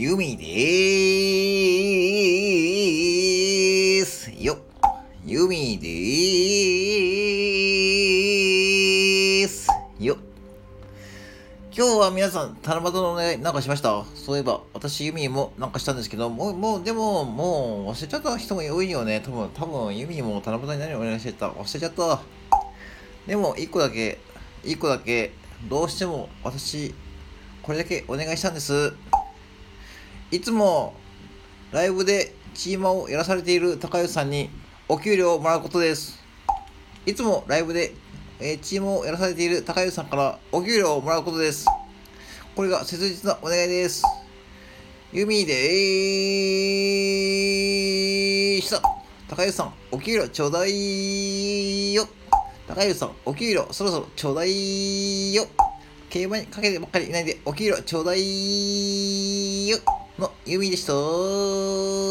ユミでーす。よ、ユミでーす。よ。今日は皆さん、七夕のね、なんかしました？そういえば、私、ユミもなんかしたんですけど、もう、もう、でも、もう、忘れちゃった人も多いよね。多分、多分、ユミも七夕に何をお願いしてた。忘れちゃった。でも、一個だけ、一個だけ、どうしても私、これだけお願いしたんです。いつも、ライブでチーマをやらされている高吉さんに、お給料をもらうことです。いつもライブで、えチームをやらされている高吉さんからお給料をもらうことです。これが切実なお願いです。ユミでーした。高吉さん、お給料ちょうだいよ。高吉さん、お給料そろそろちょうだいよ。競馬にかけてばっかりいないで、お給料ちょうだいよ。のゆみでした。